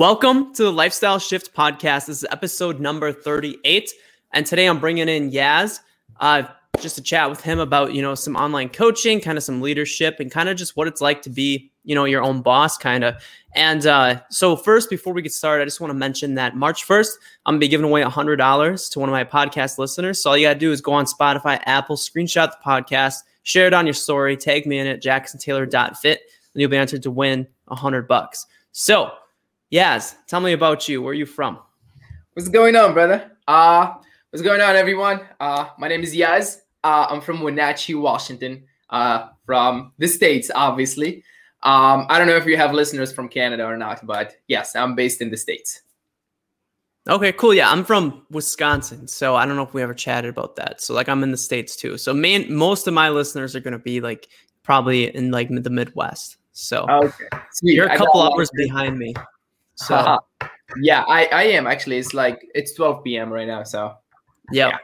Welcome to the Lifestyle Shift Podcast. This is episode number 38. And today I'm bringing in Yaz uh, just to chat with him about, you know, some online coaching, kind of some leadership, and kind of just what it's like to be, you know, your own boss, kind of. And uh, so, first, before we get started, I just want to mention that March 1st, I'm going to be giving away $100 to one of my podcast listeners. So, all you got to do is go on Spotify, Apple, screenshot the podcast, share it on your story, tag me in it, jacksontaylor.fit, and you'll be entered to win 100 bucks. So, Yaz, tell me about you. Where are you from? What's going on, brother? Uh, what's going on, everyone? Uh, my name is Yaz. Uh, I'm from Wenatchee, Washington, uh, from the States, obviously. Um, I don't know if you have listeners from Canada or not, but yes, I'm based in the States. Okay, cool. Yeah, I'm from Wisconsin, so I don't know if we ever chatted about that. So like I'm in the states too. So main most of my listeners are going to be like probably in like the Midwest. So okay, Sweet. you're a couple hours behind me. So yeah, I I am actually. It's like it's 12 p.m. right now. So yep. yeah,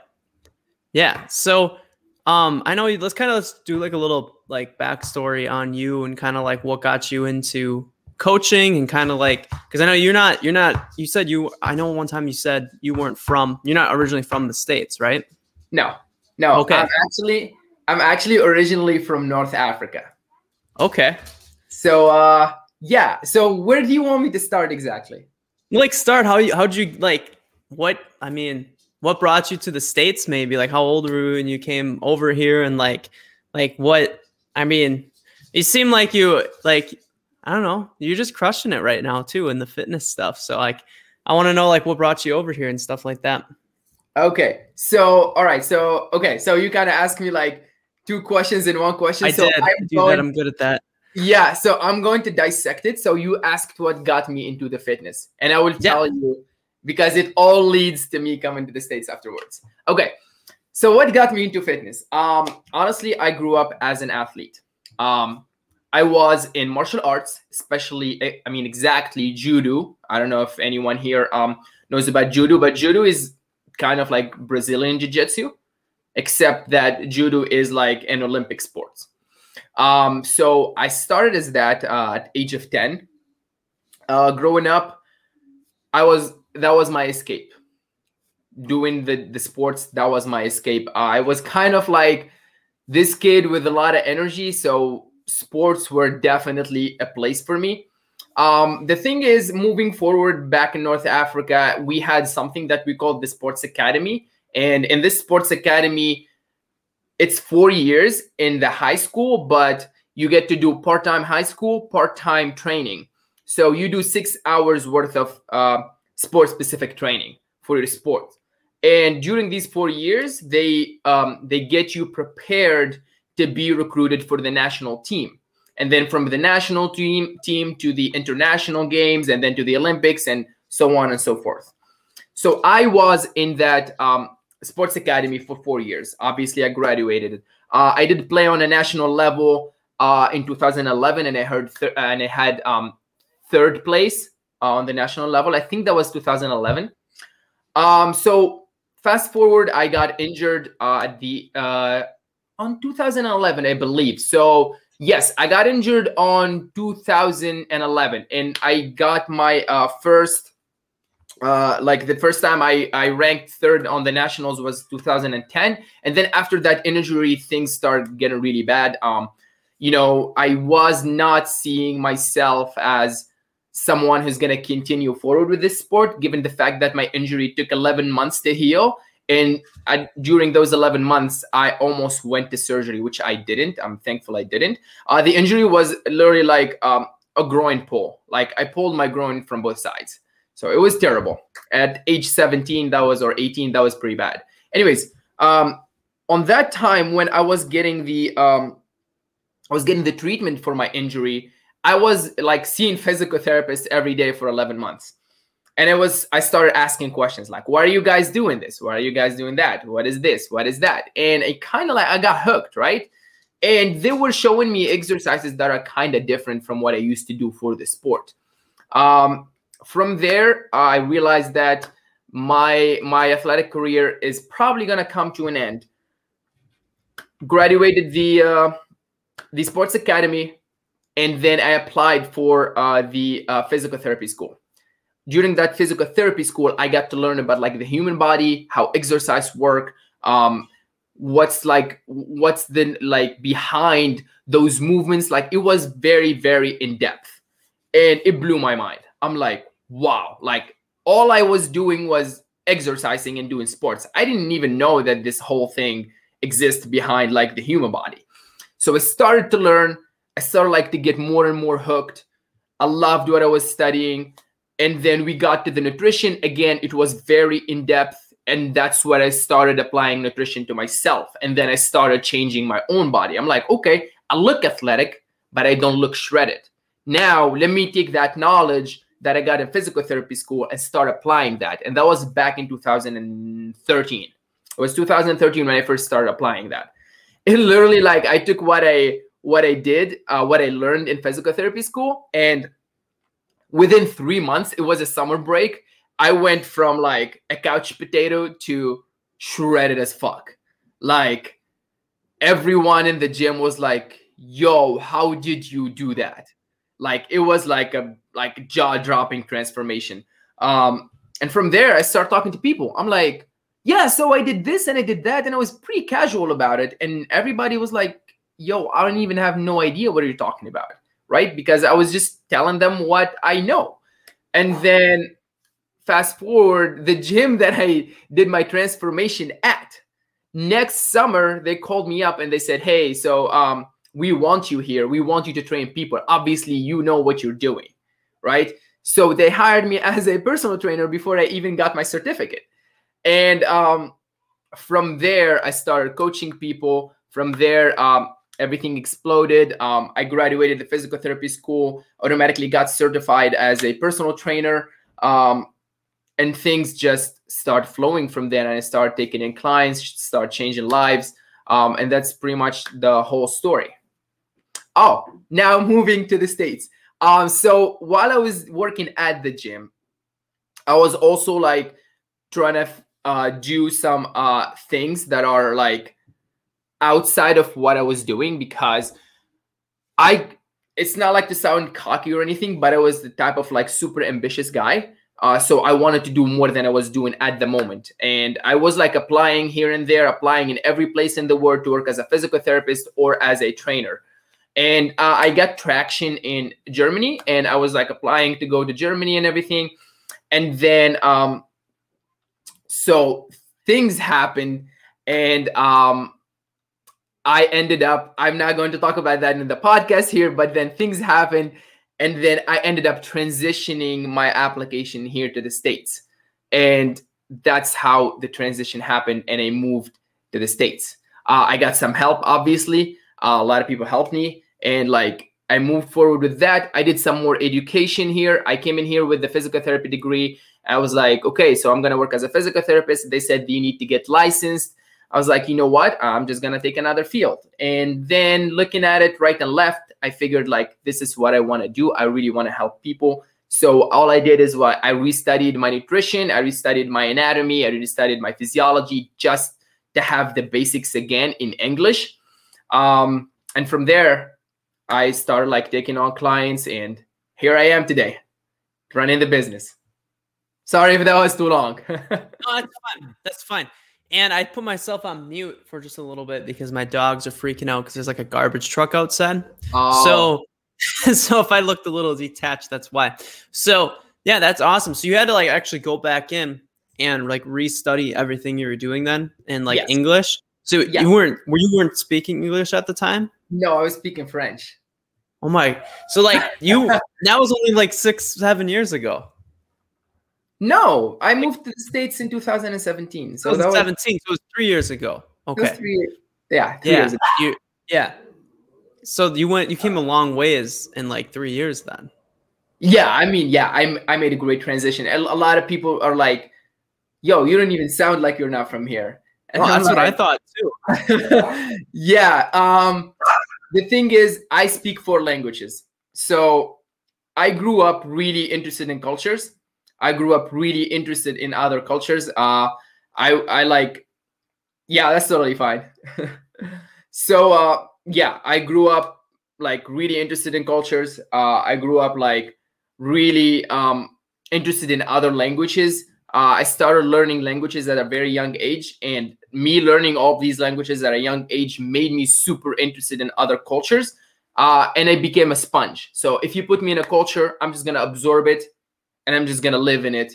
yeah. So um, I know. Let's kind of let's do like a little like backstory on you and kind of like what got you into coaching and kind of like because I know you're not you're not you said you I know one time you said you weren't from you're not originally from the states right? No, no. Okay. I'm actually I'm actually originally from North Africa. Okay. So uh yeah. So where do you want me to start exactly? Like start how you how'd you like what I mean what brought you to the states maybe like how old were you when you came over here and like like what I mean you seem like you like I don't know you're just crushing it right now too in the fitness stuff so like I want to know like what brought you over here and stuff like that. Okay. So all right. So okay. So you kind of asked me like two questions in one question. I so did. I'm do that. I'm good at that. Yeah, so I'm going to dissect it. So you asked what got me into the fitness, and I will tell yeah. you because it all leads to me coming to the states afterwards. Okay, so what got me into fitness? Um, honestly, I grew up as an athlete. Um, I was in martial arts, especially eh, I mean exactly judo. I don't know if anyone here um knows about judo, but judo is kind of like Brazilian jiu-jitsu, except that judo is like an Olympic sport. Um, so I started as that uh, at age of 10. Uh, growing up, I was that was my escape. Doing the the sports, that was my escape. Uh, I was kind of like this kid with a lot of energy, so sports were definitely a place for me. Um, the thing is, moving forward back in North Africa, we had something that we called the Sports Academy. And in this Sports Academy, it's four years in the high school, but you get to do part time high school, part time training. So you do six hours worth of uh, sport specific training for your sport. And during these four years, they um, they get you prepared to be recruited for the national team, and then from the national team team to the international games, and then to the Olympics, and so on and so forth. So I was in that um, sports academy for four years. Obviously, I graduated. Uh, I did play on a national level uh, in 2011, and I heard th- and I had um, third place on the national level. I think that was 2011. Um, so fast forward, I got injured uh, at the uh, on 2011, I believe. So yes, I got injured on 2011, and I got my uh, first uh, like the first time I, I ranked third on the nationals was 2010 and then after that injury things started getting really bad. Um you know i was not seeing myself as someone who's going to continue forward with this sport given the fact that my injury took 11 months to heal. And I, during those 11 months i almost went to surgery which i didn't. I'm thankful i didn't. Uh, the injury was literally like um, a groin pull. Like i pulled my groin from both sides so it was terrible. At age 17, that was or 18, that was pretty bad. Anyways, um, on that time when I was getting the um, I was getting the treatment for my injury, I was like seeing physical therapists every day for 11 months. And it was I started asking questions like, why are you guys doing this? Why are you guys doing that? What is this? What is that? And it kind of like I got hooked, right? And they were showing me exercises that are kind of different from what I used to do for the sport. Um, from there, I realized that my my athletic career is probably gonna come to an end. Graduated the uh, the sports academy, and then I applied for uh, the uh, physical therapy school. during that physical therapy school, I got to learn about like the human body, how exercise work, um, what's like what's the like behind those movements. Like it was very, very in depth. And it blew my mind. I'm like, wow, like all I was doing was exercising and doing sports. I didn't even know that this whole thing exists behind like the human body. So I started to learn. I started like to get more and more hooked. I loved what I was studying. And then we got to the nutrition. Again, it was very in depth. And that's where I started applying nutrition to myself. And then I started changing my own body. I'm like, okay, I look athletic, but I don't look shredded. Now, let me take that knowledge that I got in physical therapy school and start applying that. And that was back in 2013. It was 2013 when I first started applying that. It literally like I took what I what I did, uh, what I learned in physical therapy school, and within three months, it was a summer break. I went from like a couch potato to shredded as fuck. Like everyone in the gym was like, "Yo, how did you do that?" Like it was like a like jaw dropping transformation. Um, and from there, I start talking to people. I'm like, yeah, so I did this and I did that, and I was pretty casual about it. And everybody was like, yo, I don't even have no idea what you're talking about, right? Because I was just telling them what I know. And then fast forward, the gym that I did my transformation at, next summer, they called me up and they said, hey, so um, we want you here. We want you to train people. Obviously, you know what you're doing right? So they hired me as a personal trainer before I even got my certificate. And um, from there, I started coaching people. From there, um, everything exploded. Um, I graduated the physical therapy school, automatically got certified as a personal trainer. Um, and things just start flowing from there. And I start taking in clients, start changing lives. Um, and that's pretty much the whole story. Oh, now moving to the States. Um, so while I was working at the gym, I was also like trying to uh, do some uh, things that are like outside of what I was doing because I it's not like to sound cocky or anything, but I was the type of like super ambitious guy. Uh, so I wanted to do more than I was doing at the moment. And I was like applying here and there, applying in every place in the world to work as a physical therapist or as a trainer and uh, I got traction in Germany, and I was like applying to go to Germany and everything, and then um, so things happened, and um, I ended up. I'm not going to talk about that in the podcast here, but then things happened, and then I ended up transitioning my application here to the states, and that's how the transition happened, and I moved to the states. Uh, I got some help, obviously. Uh, a lot of people helped me and like I moved forward with that. I did some more education here. I came in here with the physical therapy degree. I was like, okay, so I'm gonna work as a physical therapist. They said, you need to get licensed? I was like, you know what? I'm just gonna take another field. And then looking at it right and left, I figured like this is what I want to do. I really want to help people. So all I did is what I restudied my nutrition, I restudied my anatomy, I restudied my physiology just to have the basics again in English. Um, and from there, I started like taking on clients, and here I am today, running the business. Sorry if that was too long. no, that's fine. That's fine. And I put myself on mute for just a little bit because my dogs are freaking out because there's like a garbage truck outside. Oh. So, so if I looked a little detached, that's why. So yeah, that's awesome. So you had to like actually go back in and like restudy everything you were doing then in like yes. English. So yes. you weren't were you weren't speaking English at the time? No, I was speaking French. Oh my! So like you that was only like six, seven years ago. No, I moved to the states in 2017. So 2017. Was, so it was three years ago. Okay. Three, yeah. Three yeah. You, yeah. So you went. You came a long ways in like three years then. Yeah, I mean, yeah, I I made a great transition. A, a lot of people are like, "Yo, you don't even sound like you're not from here." And well, that's like, what I thought too. yeah. Um, the thing is, I speak four languages. So I grew up really interested in cultures. I grew up really interested in other cultures. Uh, I I like, yeah, that's totally fine. so uh, yeah, I grew up like really interested in cultures. Uh, I grew up like really um, interested in other languages. Uh, I started learning languages at a very young age, and me learning all these languages at a young age made me super interested in other cultures. Uh, and I became a sponge. So if you put me in a culture, I'm just gonna absorb it, and I'm just gonna live in it,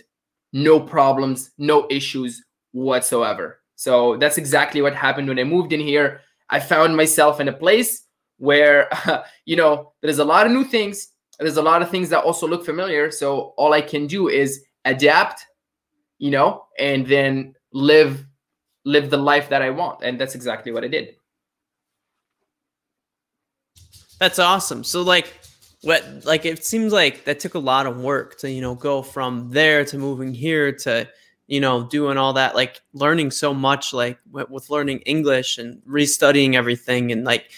no problems, no issues whatsoever. So that's exactly what happened when I moved in here. I found myself in a place where, you know, there's a lot of new things. There's a lot of things that also look familiar. So all I can do is adapt, you know, and then live live the life that I want. And that's exactly what I did. That's awesome. So like what like it seems like that took a lot of work to, you know, go from there to moving here to you know, doing all that, like learning so much, like with, learning English and restudying everything and like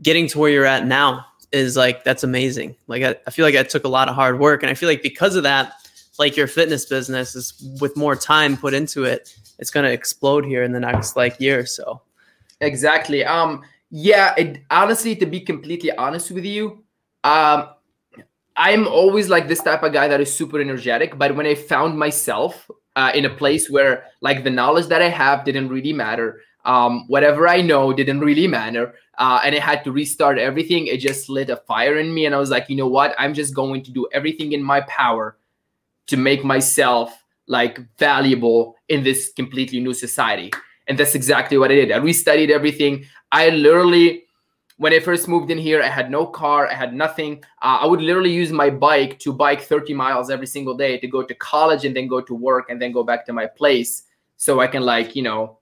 getting to where you're at now is like, that's amazing. Like, I, I feel like that took a lot of hard work. And I feel like because of that, like your fitness business is with more time put into it, it's going to explode here in the next like year or so. Exactly. Um, yeah, it, honestly, to be completely honest with you, um, I'm always like this type of guy that is super energetic. But when I found myself uh, in a place where like the knowledge that I have didn't really matter. Um, whatever I know didn't really matter. Uh, and I had to restart everything. It just lit a fire in me. And I was like, you know what? I'm just going to do everything in my power to make myself like valuable in this completely new society. And that's exactly what I did. I restudied everything. I literally when I first moved in here, I had no car, I had nothing. Uh, I would literally use my bike to bike 30 miles every single day to go to college and then go to work and then go back to my place so I can like, you know,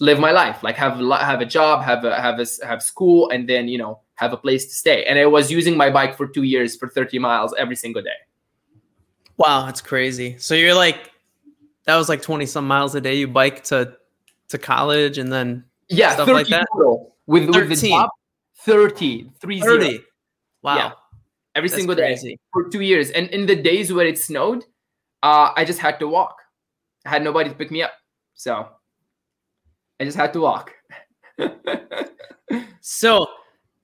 live my life, like have have a job, have a have a have school and then, you know, have a place to stay. And I was using my bike for 2 years for 30 miles every single day. Wow, that's crazy. So you're like that was like 20 some miles a day you bike to to college and then yeah, stuff like that. With, with the job 30, 30. 30. Wow. Yeah. Every That's single crazy. day for two years. And in the days where it snowed, uh, I just had to walk. I had nobody to pick me up. So I just had to walk. so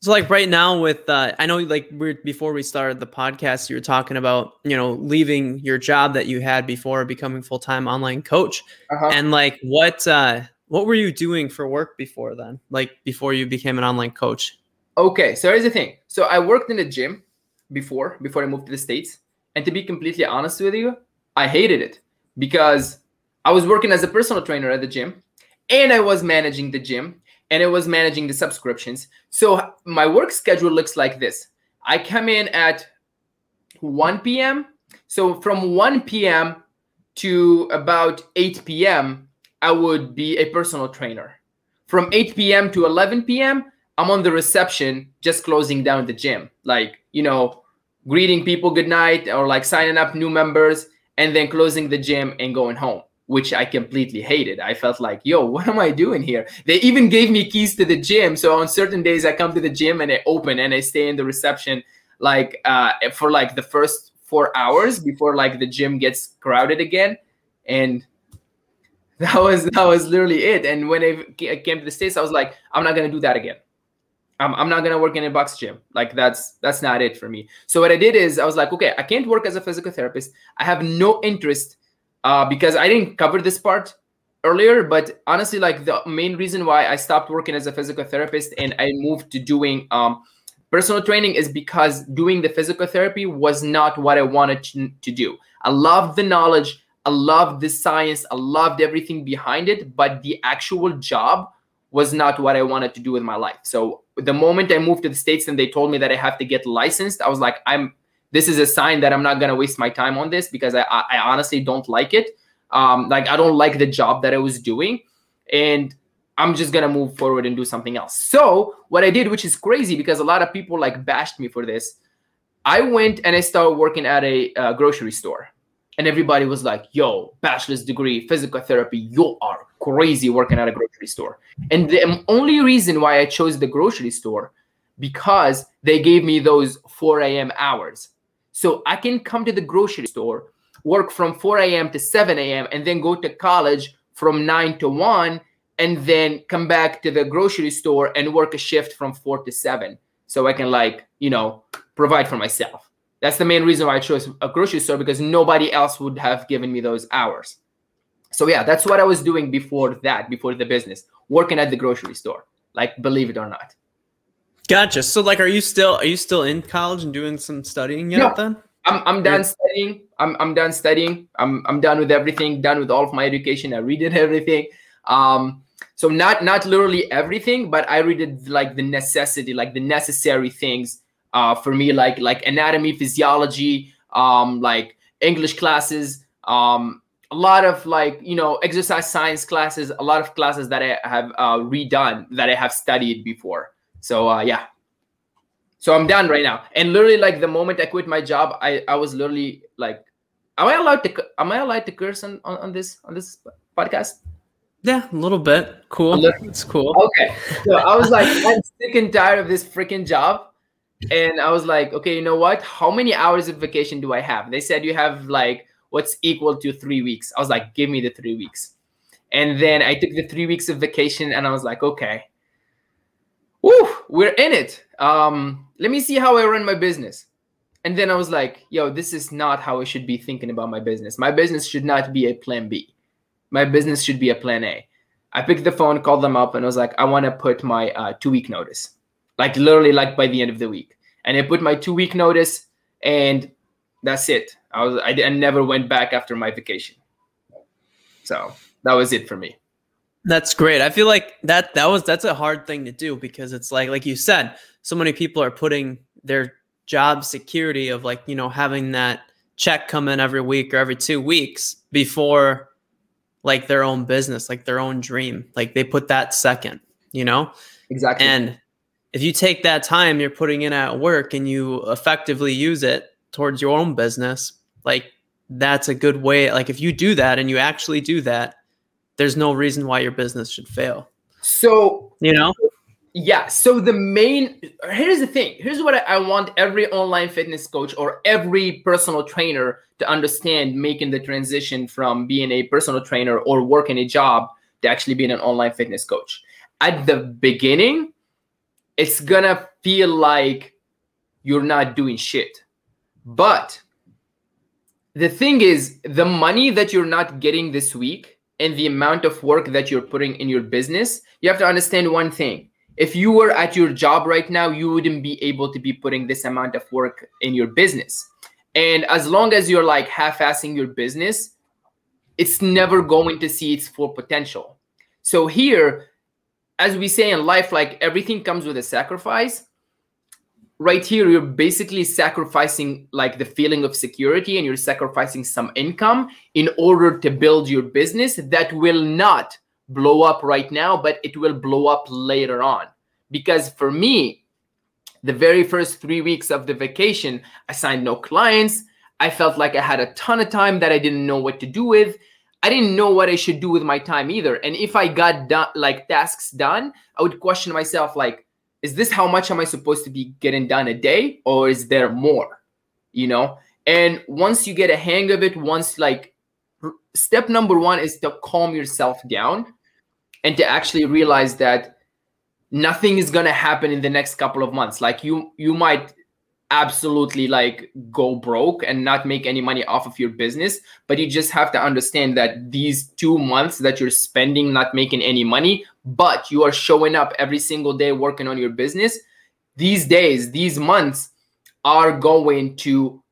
so like right now with uh I know like we before we started the podcast you were talking about, you know, leaving your job that you had before becoming full-time online coach. Uh-huh. And like what uh what were you doing for work before then? Like before you became an online coach? Okay, so here's the thing. So I worked in a gym before before I moved to the states, and to be completely honest with you, I hated it because I was working as a personal trainer at the gym, and I was managing the gym, and it was managing the subscriptions. So my work schedule looks like this: I come in at 1 p.m. So from 1 p.m. to about 8 p.m., I would be a personal trainer. From 8 p.m. to 11 p.m., I'm on the reception just closing down the gym, like, you know, greeting people good night or like signing up new members and then closing the gym and going home, which I completely hated. I felt like, yo, what am I doing here? They even gave me keys to the gym. So on certain days, I come to the gym and I open and I stay in the reception like uh, for like the first four hours before like the gym gets crowded again. And that was that was literally it. And when I came to the states, I was like, I'm not gonna do that again. I'm, I'm not gonna work in a box gym. Like that's that's not it for me. So what I did is I was like, okay, I can't work as a physical therapist. I have no interest uh, because I didn't cover this part earlier. But honestly, like the main reason why I stopped working as a physical therapist and I moved to doing um, personal training is because doing the physical therapy was not what I wanted to, to do. I loved the knowledge. I loved the science. I loved everything behind it, but the actual job was not what I wanted to do with my life. So the moment I moved to the States and they told me that I have to get licensed, I was like, I'm this is a sign that I'm not gonna waste my time on this because I, I honestly don't like it. Um, like I don't like the job that I was doing. And I'm just gonna move forward and do something else. So what I did, which is crazy because a lot of people like bashed me for this, I went and I started working at a uh, grocery store and everybody was like, yo, bachelor's degree, physical therapy, you are crazy working at a grocery store. And the only reason why I chose the grocery store because they gave me those 4 a.m. hours. So I can come to the grocery store, work from 4 a.m. to 7 a.m., and then go to college from 9 to 1, and then come back to the grocery store and work a shift from 4 to 7. So I can, like, you know, provide for myself. That's the main reason why I chose a grocery store because nobody else would have given me those hours. So yeah, that's what I was doing before that, before the business, working at the grocery store. Like, believe it or not. Gotcha. So like, are you still are you still in college and doing some studying yet? No, then I'm I'm done studying. I'm I'm done studying. I'm I'm done with everything. Done with all of my education. I redid everything. Um, so not not literally everything, but I redid like the necessity, like the necessary things uh, for me, like like anatomy, physiology, um, like English classes, um, a lot of like you know exercise science classes, a lot of classes that I have uh, redone that I have studied before. So uh, yeah, so I'm done right now. And literally, like the moment I quit my job, I I was literally like, am I allowed to am I allowed to curse on on, on this on this podcast? Yeah, a little bit. Cool. Little, it's cool. Okay. So I was like, I'm sick and tired of this freaking job. And I was like, okay, you know what? How many hours of vacation do I have? They said you have like what's equal to three weeks. I was like, give me the three weeks. And then I took the three weeks of vacation and I was like, okay, woo, we're in it. Um, let me see how I run my business. And then I was like, yo, this is not how I should be thinking about my business. My business should not be a plan B. My business should be a plan A. I picked the phone, called them up, and I was like, I want to put my uh, two week notice, like literally like by the end of the week. And I put my two week notice, and that's it. I was I, I never went back after my vacation. So that was it for me. That's great. I feel like that that was that's a hard thing to do because it's like like you said, so many people are putting their job security of like, you know, having that check come in every week or every 2 weeks before like their own business, like their own dream. Like they put that second, you know? Exactly. And if you take that time you're putting in at work and you effectively use it towards your own business, like that's a good way. Like if you do that and you actually do that, there's no reason why your business should fail. So, you know, yeah. So the main here's the thing. Here's what I, want every online fitness coach or every personal trainer to understand making the transition from being a personal trainer or working a job to actually being an online fitness coach. At the beginning, it's gonna feel like you're not doing shit. But the thing is, the money that you're not getting this week and the amount of work that you're putting in your business, you have to understand one thing if you were at your job right now, you wouldn't be able to be putting this amount of work in your business. And as long as you're like half assing your business, it's never going to see its full potential. So, here, as we say in life, like everything comes with a sacrifice. Right here, you're basically sacrificing like the feeling of security and you're sacrificing some income in order to build your business that will not blow up right now, but it will blow up later on. Because for me, the very first three weeks of the vacation, I signed no clients. I felt like I had a ton of time that I didn't know what to do with. I didn't know what I should do with my time either. And if I got done, like tasks done, I would question myself, like, is this how much am I supposed to be getting done a day, or is there more? You know. And once you get a hang of it, once like step number one is to calm yourself down and to actually realize that nothing is going to happen in the next couple of months like you you might absolutely like go broke and not make any money off of your business but you just have to understand that these 2 months that you're spending not making any money but you are showing up every single day working on your business these days these months are going to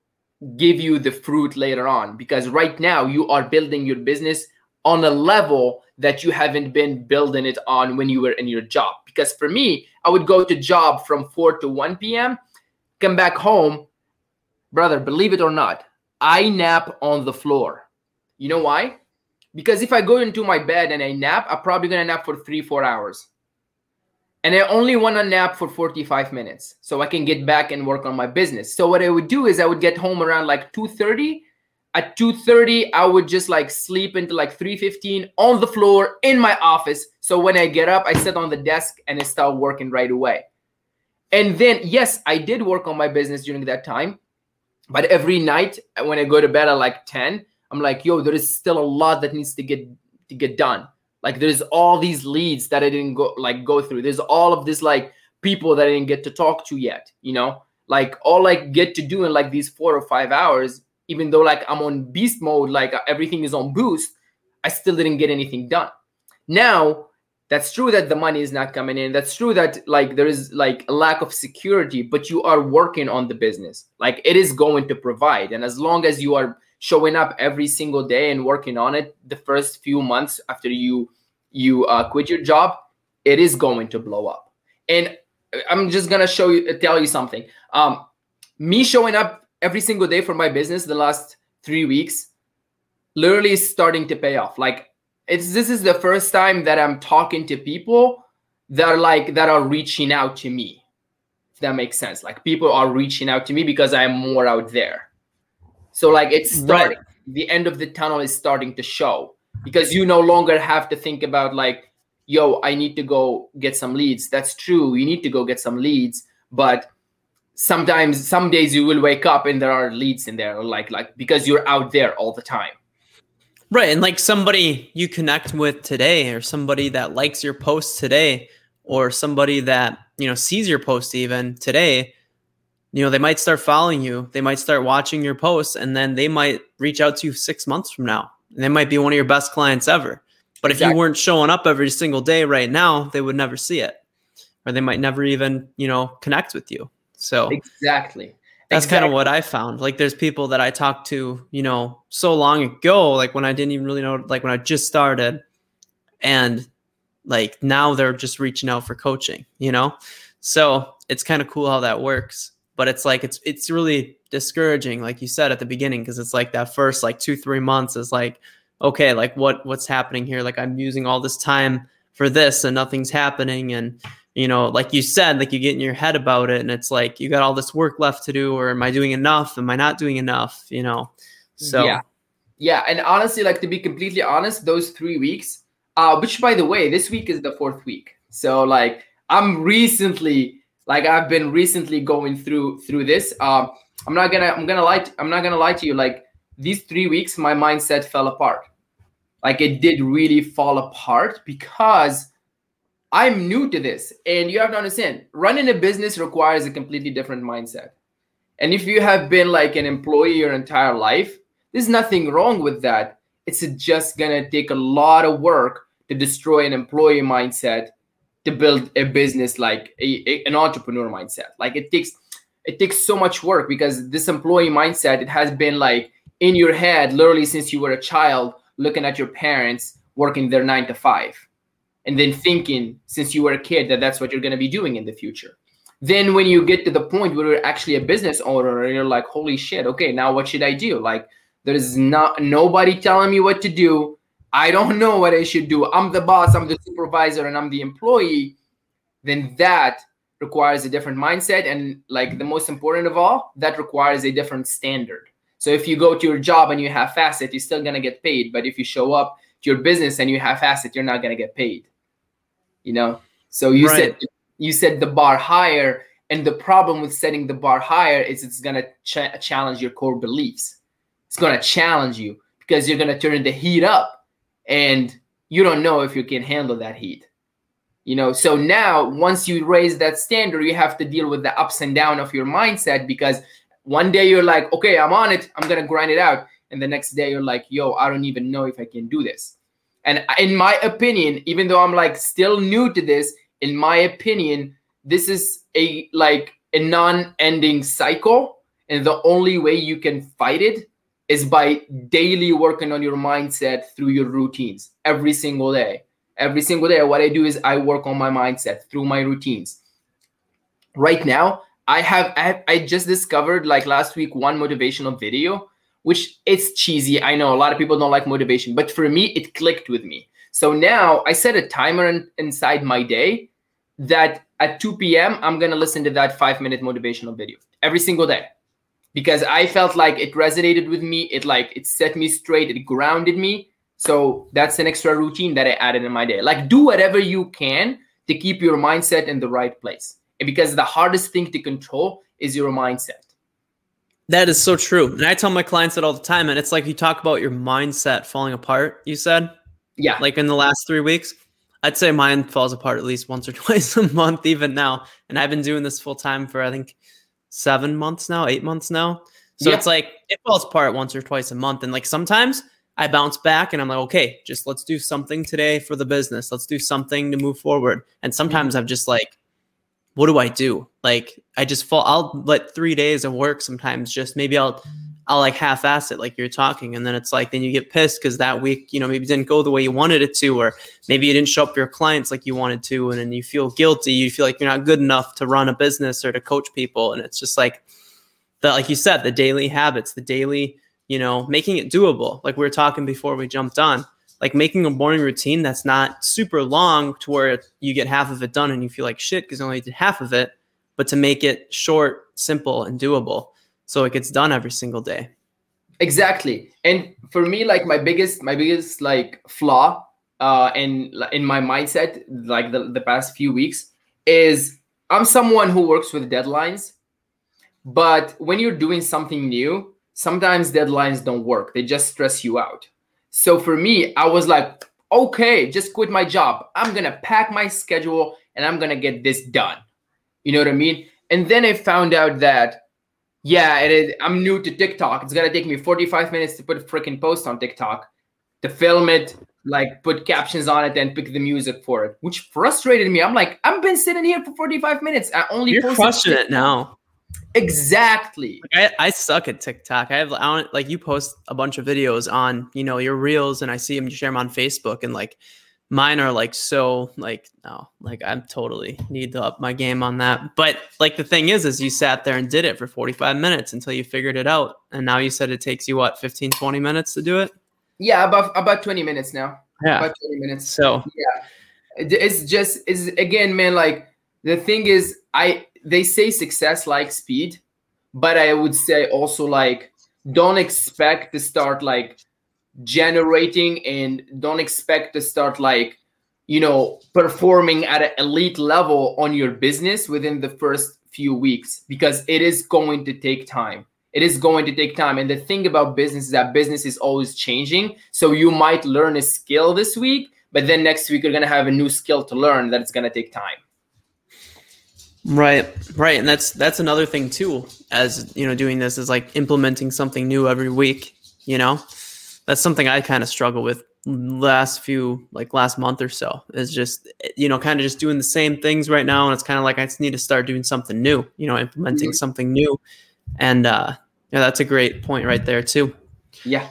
give you the fruit later on because right now you are building your business on a level that you haven't been building it on when you were in your job. Because for me, I would go to job from 4 to 1 p.m., come back home. Brother, believe it or not, I nap on the floor. You know why? Because if I go into my bed and I nap, I'm probably gonna nap for three, four hours. And I only want to nap for 45 minutes so I can get back and work on my business. So what I would do is I would get home around like 2:30 at 2.30 i would just like sleep until like 3.15 on the floor in my office so when i get up i sit on the desk and i start working right away and then yes i did work on my business during that time but every night when i go to bed at like 10 i'm like yo there is still a lot that needs to get to get done like there's all these leads that i didn't go like go through there's all of this like people that i didn't get to talk to yet you know like all I get to do in like these four or five hours, even though like I'm on beast mode, like everything is on boost, I still didn't get anything done. Now, that's true that the money is not coming in. That's true that like there is like a lack of security, but you are working on the business. Like it is going to provide. And as long as you are showing up every single day and working on it the first few months after you you uh, quit your job, it is going to blow up. And I'm just gonna show you tell you something. Um, me showing up every single day for my business the last three weeks literally is starting to pay off. Like it's this is the first time that I'm talking to people that are like that are reaching out to me. If that makes sense. Like people are reaching out to me because I'm more out there. So like it's starting. Right. The end of the tunnel is starting to show because you no longer have to think about like, yo, I need to go get some leads. That's true. You need to go get some leads, but sometimes some days you will wake up and there are leads in there like like because you're out there all the time Right. And like somebody you connect with today or somebody that likes your post today or somebody that, you know, sees your post even today, you know, they might start following you. They might start watching your posts and then they might reach out to you six months from now. And they might be one of your best clients ever. But exactly. if you weren't showing up every single day right now, they would never see it. Or they might never even, you know, connect with you. So exactly that's exactly. kind of what I found. Like there's people that I talked to, you know, so long ago, like when I didn't even really know, like when I just started, and like now they're just reaching out for coaching, you know? So it's kind of cool how that works. But it's like it's it's really discouraging, like you said at the beginning, because it's like that first like two, three months is like, okay, like what what's happening here? Like I'm using all this time for this and nothing's happening. And you know, like you said, like you get in your head about it and it's like you got all this work left to do, or am I doing enough? Am I not doing enough? You know. So yeah. Yeah. And honestly, like to be completely honest, those three weeks, uh, which by the way, this week is the fourth week. So like I'm recently like I've been recently going through through this. Um, I'm not gonna I'm gonna lie to, I'm not gonna lie to you. Like these three weeks, my mindset fell apart. Like it did really fall apart because I'm new to this. And you have to understand, running a business requires a completely different mindset. And if you have been like an employee your entire life, there's nothing wrong with that. It's just to take a lot of work to destroy an employee mindset to build a business like a, a, an entrepreneur mindset. Like it takes it takes so much work because this employee mindset it has been like in your head literally since you were a child looking at your parents working their 9 to 5 and then thinking since you were a kid that that's what you're going to be doing in the future. Then when you get to the point where you're actually a business owner and you're like holy shit okay now what should i do? Like there's not nobody telling me what to do i don't know what i should do. I'm the boss i'm the supervisor and i'm the employee. Then that requires a different mindset and like the most important of all that requires a different standard. So if you go to your job and you have facet you're still going to get paid but if you show up to your business and you have facet you're not going to get paid you know? So you right. said you said the bar higher and the problem with setting the bar higher is it's going to ch- challenge your core beliefs. It's going to challenge you because you're going to turn the heat up and you don't know if you can handle that heat. You know so now once you raise that standard you have to deal with the ups and down of your mindset because one day you're like okay i'm on it. I'm to grind it out. And the next day you're like yo i don't even know if i can do this. And in my opinion, even though I'm like still new to this, in my opinion, this is a like a non-ending cycle. And the only way you can fight it is by daily working on your mindset through your routines every single day. Every single day, what I do is I work on my mindset through my routines. Right now, I have I, just discovered like last week one motivational video which it's cheesy. I know a lot of people don't like motivation, but for me, it clicked with me. So now I set a timer in, inside my day that at 2 p.m., I'm to listen to that five minute motivational video every single day because I felt like it resonated with me. It like, it set me straight. It grounded me. So that's an extra routine that I added in my day. Like do whatever you can to keep your mindset in the right place. And because the hardest thing to control is your mindset. That is so true. And I tell my clients that all the time. And it's like you talk about your mindset falling apart, you said? Yeah. Like in the last three weeks. I'd say mine falls apart at least once or twice a month, even now. And I've been doing this full time for, I think, seven months now, eight months now. So Yeah. it's like it falls apart once or twice a month. And like sometimes I bounce back and I'm like, okay, just let's do something today for the business. Let's do something to move forward. And sometimes mm-hmm. I'm just like, what do I do? Like I just fall I'll let three days of work sometimes just maybe I'll I'll like half ass it like you're talking. And then it's like then you get pissed because that week, you know, maybe didn't go the way you wanted it to, or maybe you didn't show up your clients like you wanted to, and then you feel guilty. You feel like you're not good enough to run a business or to coach people. And it's just like the like you said, the daily habits, the daily, you know, making it doable. Like we were talking before we jumped on, like making a morning routine that's not super long to where you get half of it done and you feel like shit because only did half of it, but to make it short, simple, and doable. So it gets done every single day. exactly. And for me like my biggest my biggest like flaw uh in in my mindset like the, the past few weeks is i'm someone who works with deadlines but when you're doing something new sometimes deadlines don't work. They just stress you out. So for me i was like okay just quit my job. I'm gonna pack my schedule and i'm gonna get this done. You know what i mean? And then i found out that yeah, it is. I'm new to TikTok. It's gonna take me 45 minutes to put a freaking post on TikTok, to film it, like put captions on it, and pick the music for it, which frustrated me. I'm like, I've been sitting here for 45 minutes. I only You're crushing it now. Exactly. I, I suck at TikTok. I have I don't, like you post a bunch of videos on you know your reels, and I see them. You share them on Facebook, and like mine are like so like no, like I'm totally need to up my game on that. But like the thing is, is you sat there and did it for 45 minutes until you figured it out, and now you said it takes you what 15, 20 minutes to do it. Yeah, about about 20 minutes now. Yeah. About 20 minutes. So yeah It's just is again, man. Like the thing is, I they say success like speed, but I would say also like don't expect to start like generating and don't expect to start like you know performing at an elite level on your business within the first few weeks because it is going to take time it is going to take time and the thing about business is that business is always changing so you might learn a skill this week but then next week you're going to have a new skill to learn that it's going to take time Right, right, and that's that's another thing too. As you know, doing this is like implementing something new every week. You know, that's something I kind of struggle with last few like last month or so. Is just you know kind of just doing the same things right now, and it's kind of like I just need to start doing something new. You know, implementing Mhm. something new, and uh, yeah, that's a great point right there too. yeah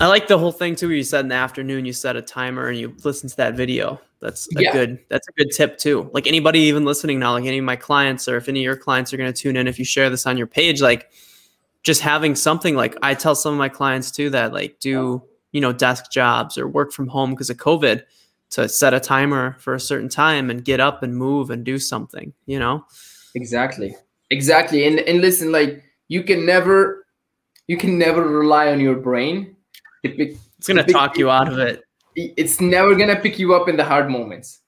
I like the whole thing too. Where you said in the afternoon, you set a timer and you listen to that video. That's a Yeah. good. That's a good tip too. Like anybody even listening now, like any of my clients, or if any of your clients are going to tune in, if you share this on your page, like just having something like I tell some of my clients too that like do you know desk jobs or work from home because of COVID to set a timer for a certain time and get up and move and do something. You know. Exactly. Exactly. And and listen, like you can never you can never rely on your brain. pick- It's gonna talk you out of it. It's never gonna pick you up in the hard moments.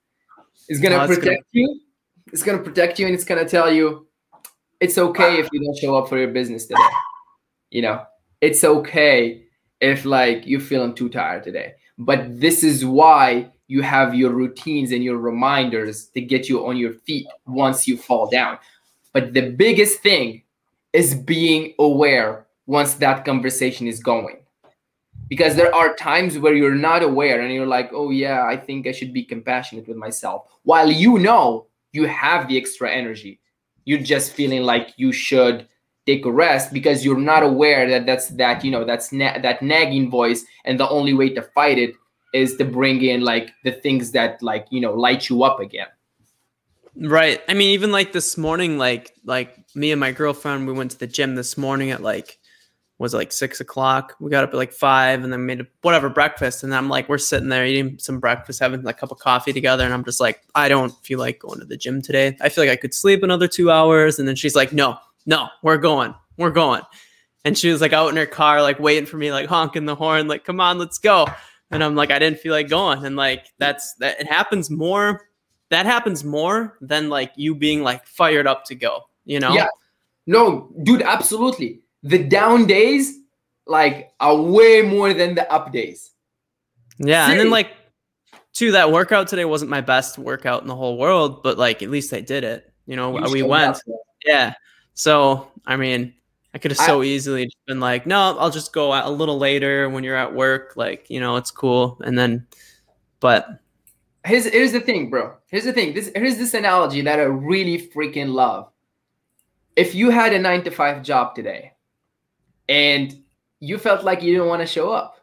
It's gonna No, it's protect gonna- you. It's gonna protect you and it's gonna tell you it's okay if you don't show up for your business today. You know, it's okay if like you're feeling too tired today. But this is why you have your routines and your reminders to get you on your feet once you fall down. But the biggest thing is being aware once that conversation is going. Because there are times where you're not aware and you're like, oh, yeah, I think I should be compassionate with myself. While you know you have the extra energy, you're just feeling like you should take a rest because you're not aware that that's that, you know, that's na- that nagging voice. And the only way to fight it is to bring in like the things that like, you know, light you up again. Right. I mean, even like this morning, like like me and my girlfriend, we went to the gym this morning at like was like six o'clock. We got up at like five and then made a, whatever breakfast. And I'm like, we're sitting there eating some breakfast, having a cup of coffee together. And I'm just like, I don't feel like going to the gym today. I feel like I could sleep another two hours. And then she's like, No, no, we're going, we're going. And she was like out in her car, like waiting for me, like honking the horn, like, come on, let's go. And I'm like, I didn't feel like going. And like that's that it happens more that happens more than like you being like fired up to go, you know? Yeah. No, dude, absolutely. The down days like are way more than the up days. Yeah. And then like too, that workout today wasn't my best workout in the whole world, but like at least I did it. You know, You we went. up. Yeah. So I mean, I could have so I, easily just been like, no, I'll just go a little later when you're at work. Like, you know, it's cool. And then, but here's here's the thing, bro. Here's the thing. This here's this analogy that I really freaking love. If you had a nine to five job today, and you felt like you didn't want to show up,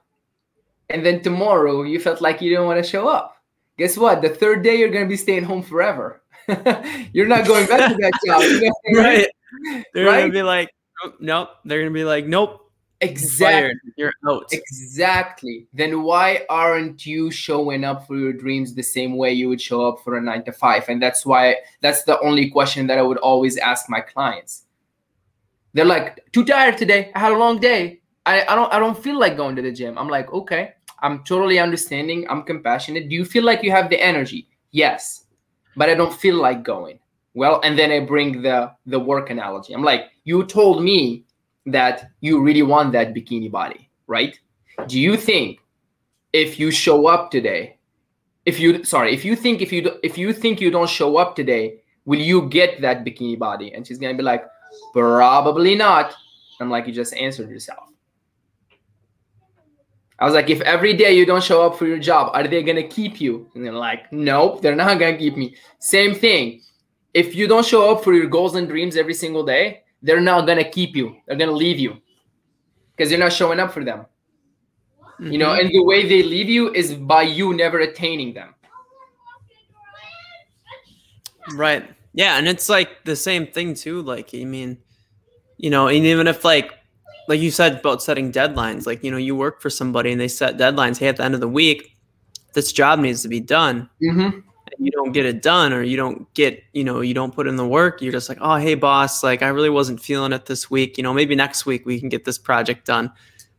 and then tomorrow you felt like you didn't want to show up, guess what? The third day you're gonna be staying home forever. you're not going back to that job. You know right. They're right? gonna be like, nope, nope. They're gonna be like, nope. Exactly. You're out. Exactly. Then why aren't you showing up for your dreams the same way you would show up for a nine to five? And that's why that's the only question that I would always ask my clients. They're like, too tired today. I had a long day. I, I don't I don't feel like going to the gym. I'm like, okay, I'm totally understanding. I'm compassionate. Do you feel like you have the energy? Yes. But I don't feel like going. Well, and then I bring the the work analogy. I'm like, you told me that you really want that bikini body, right? Do you think if you show up today, if you sorry, if you think if you if you think you don't show up today, will you get that bikini body? And she's gonna be like, probably not. I'm like, you just answered yourself. I was like, if every day you don't show up for your job, are they gonna keep you? And they're like, nope, they're not gonna keep me. Same thing. If you don't show up for your goals and dreams every single day, they're not gonna keep you. They're gonna leave you because you're not showing up for them. Mm-hmm. You know, mm-hmm. and the way they leave you is by you never attaining them. Right. Yeah, and it's like the same thing too. Like, I mean, you know, and even if like like you said about setting deadlines, like you know, you work for somebody and they set deadlines. Hey, at the end of the week, this job needs to be done. Mm-hmm you don't get it done or you don't get you know you don't put in the work you're just like oh hey boss like i really wasn't feeling it this week. You know maybe next week we can get this project done.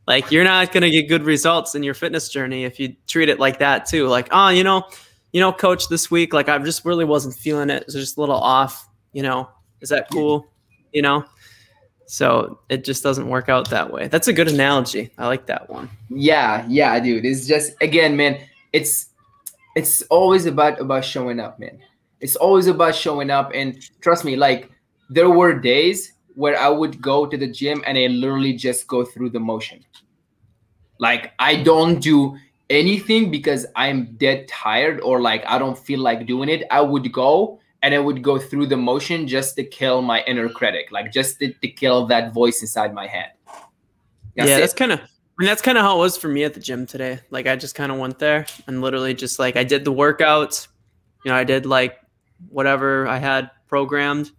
Like you're not going to get good results in your fitness journey if you treat it like that too. Like oh you know you know coach this week like i just really wasn't feeling it. It's just a little off you know. Is that cool? You know? So it just doesn't work out that way. That's a good analogy. I like that one. Yeah yeah dude. It's just again man it's it's always about about showing up, man. It's always about showing up, and trust me, like there were days where I would go to the gym and I literally just go through the motion. Like I don't do anything because I'm dead tired or like I don't feel like doing it. I would go and I would go through the motion just to kill my inner critic, like just to, to kill that voice inside my head. That's yeah, it. that's kind of mean, that's kind of how it was for me at the gym today. Like, I just kind of went there and literally just like I did the workouts. You know, I did like whatever I had programmed,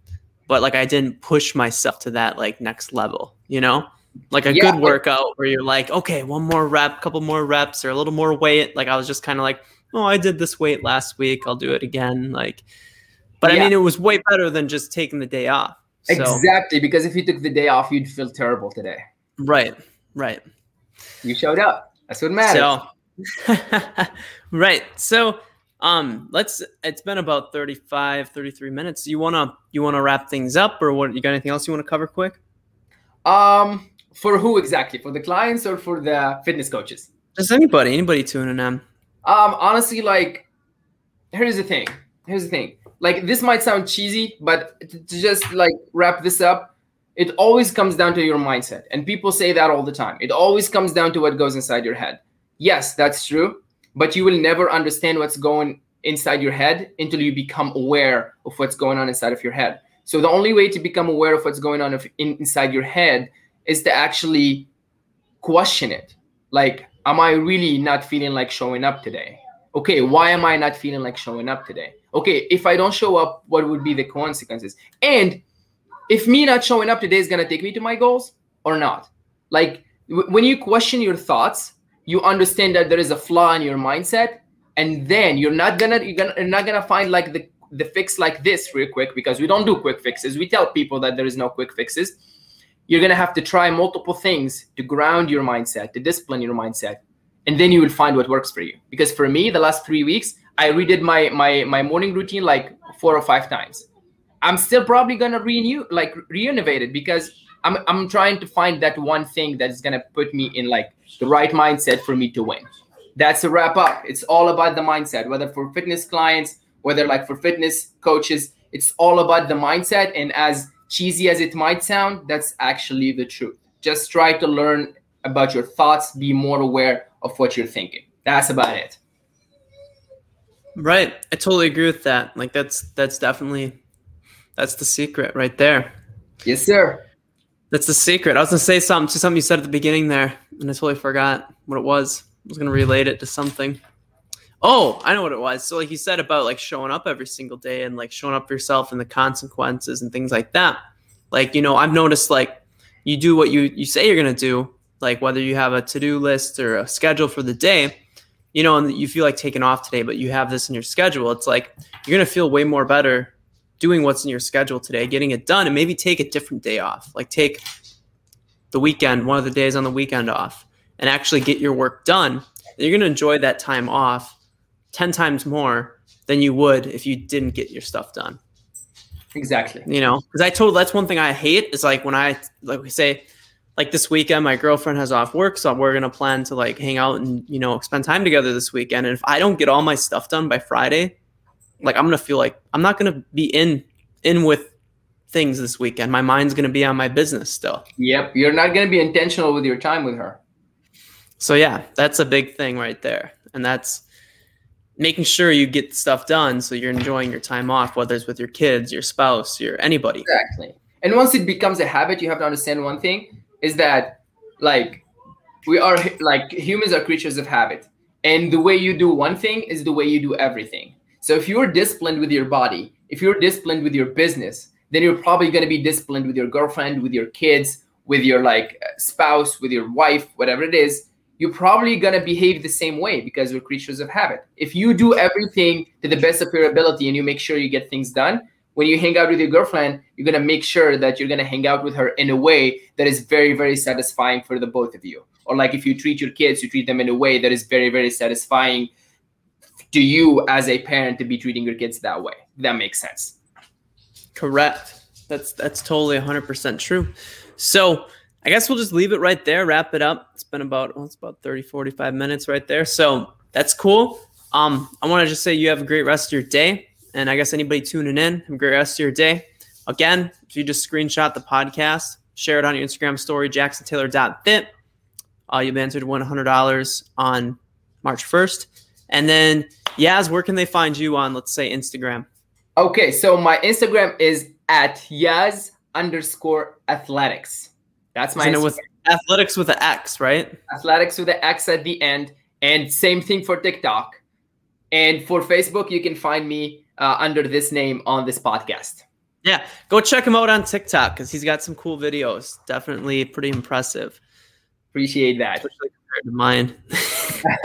but like I didn't push myself to that like next level. You know, like a yeah, good workout where you're like, okay, one more rep, couple more reps, or a little more weight. Like I was just kind of like, oh, I did this weight last week. I'll do it again. Like, but yeah. I mean, it was way better than just taking the day off. So. Exactly, because if you took the day off, you'd feel terrible today. Right. Right. You showed up. That's what matters. So, right. So, um, let's. It's been about 35, 33 minutes. You wanna you wanna wrap things up, or what? You got anything else you want to cover quick? Um, for who exactly? For the clients or for the fitness coaches? Just anybody. Anybody tuning in. Um, honestly, like, here's the thing. Here's the thing. Like, this might sound cheesy, but to just like wrap this up, it always comes down to your mindset. And people say that all the time. It always comes down to what goes inside your head. Yes, that's true. But you will never understand what's going inside your head until you become aware of what's going on inside of your head. So the only way to become aware of what's going on inside your head is to actually question it. Like, am I really not feeling like showing up today? Okay, why am I not feeling like showing up today? Okay, if I don't show up, what would be the consequences? And if me not showing up today is going to take me to my goals or not? Like w- when you question your thoughts you understand that there is a flaw in your mindset and then you're not gonna you're, gonna, you're not gonna find like the the fix like this real quick because we don't do quick fixes. We tell people that there is no quick fixes. You're gonna have to try multiple things to ground your mindset to discipline your mindset and then you will find what works for you. Because for me the last three weeks i redid my my my morning routine like four or five times I'm still probably gonna renew like renovate it because I'm I'm trying to find that one thing that is gonna put me in like the right mindset for me to win. That's a wrap up. It's all about the mindset, whether for fitness clients, whether like for fitness coaches, it's all about the mindset. And as cheesy as it might sound, that's actually the truth. Just try to learn about your thoughts, be more aware of what you're thinking. That's about it. Right. I totally agree with that. Like that's that's definitely that's the secret right there. Yes, sir. That's the secret. I was gonna say something to something you said at the beginning there, and I totally forgot what it was. I was gonna relate it to something. Oh, I know what it was. So like you said about like showing up every single day and like showing up for yourself and the consequences and things like that. Like, you know, I've noticed like you do what you you say you're gonna do, like whether you have a to-do list or a schedule for the day, you know, and you feel like taking off today, but you have this in your schedule, it's like you're gonna feel way more better doing what's in your schedule today, getting it done, and maybe take a different day off. Like take the weekend, one of the days on the weekend off, and actually get your work done. And you're gonna enjoy that time off 10 times more than you would if you didn't get your stuff done. Exactly. You know, because I told that's one thing I hate is like when I like we say like this weekend my girlfriend has off work so we're gonna plan to like hang out and you know spend time together this weekend and if i don't get all my stuff done by friday like i'm gonna feel like i'm not gonna be in in with things this weekend my mind's gonna be on my business still Yep. You're not to be intentional with your time with her. so yeah that's a big thing right there and that's making sure you get stuff done so you're enjoying your time off whether it's with your kids your spouse your anybody Exactly. And once it becomes a habit, you have to understand one thing is that like we are like humans are creatures of habit. And the way you do one thing is the way you do everything. So if you're disciplined with your body, if you're disciplined with your business, then you're probably going to be disciplined with your girlfriend, with your kids, with your like spouse, with your wife, whatever it is. You're probably going to behave the same way because we're creatures of habit. If you do everything to the best of your ability and you make sure you get things done, when you hang out with your girlfriend, you're gonna make sure that you're gonna hang out with her in a way that is very, very satisfying for the both of you. Or like if you treat your kids, you treat them in a way that is very, very satisfying to you as a parent to be treating your kids that way. That makes sense. Correct. That's that's totally 100% true. So, I guess we'll just leave it right there, wrap it up. It's been about well, it's about 30 45 minutes right there. So, that's cool. Um I want to just say you have a great rest of your day and I guess anybody tuning in, have a great rest of your day. Again, if you just screenshot the podcast, share it on your Instagram story jacksontaylor.fit, uh, you'll be entered to win $100 on March 1st. And then, Yaz, where can they find you on, let's say, Instagram? Okay, so my Instagram is at Yaz underscore athletics. That's my Isn't it Instagram. with athletics with an X, right? athletics with the X at the end. And same thing for TikTok. And for Facebook, you can find me uh, under this name on this podcast. Yeah, go check him out on TikTok because he's got some cool videos. Definitely pretty impressive, Appreciate that. especially mine.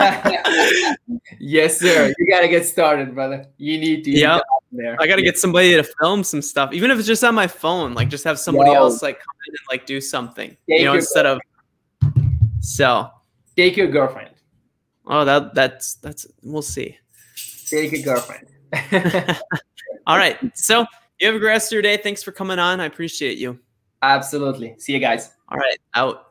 yes, sir. You gotta get started, brother. You need to. Yeah, there. I got to get somebody to film some stuff, even if it's just on my phone. Like, just have somebody Yo. else like come in and like do something, Take you know, instead of so. Take your girlfriend. Oh, that that's that's we'll see. Take your girlfriend. All right, so you have a great rest of your day. Thanks for coming on. I appreciate you. Absolutely. See you guys. All right, out.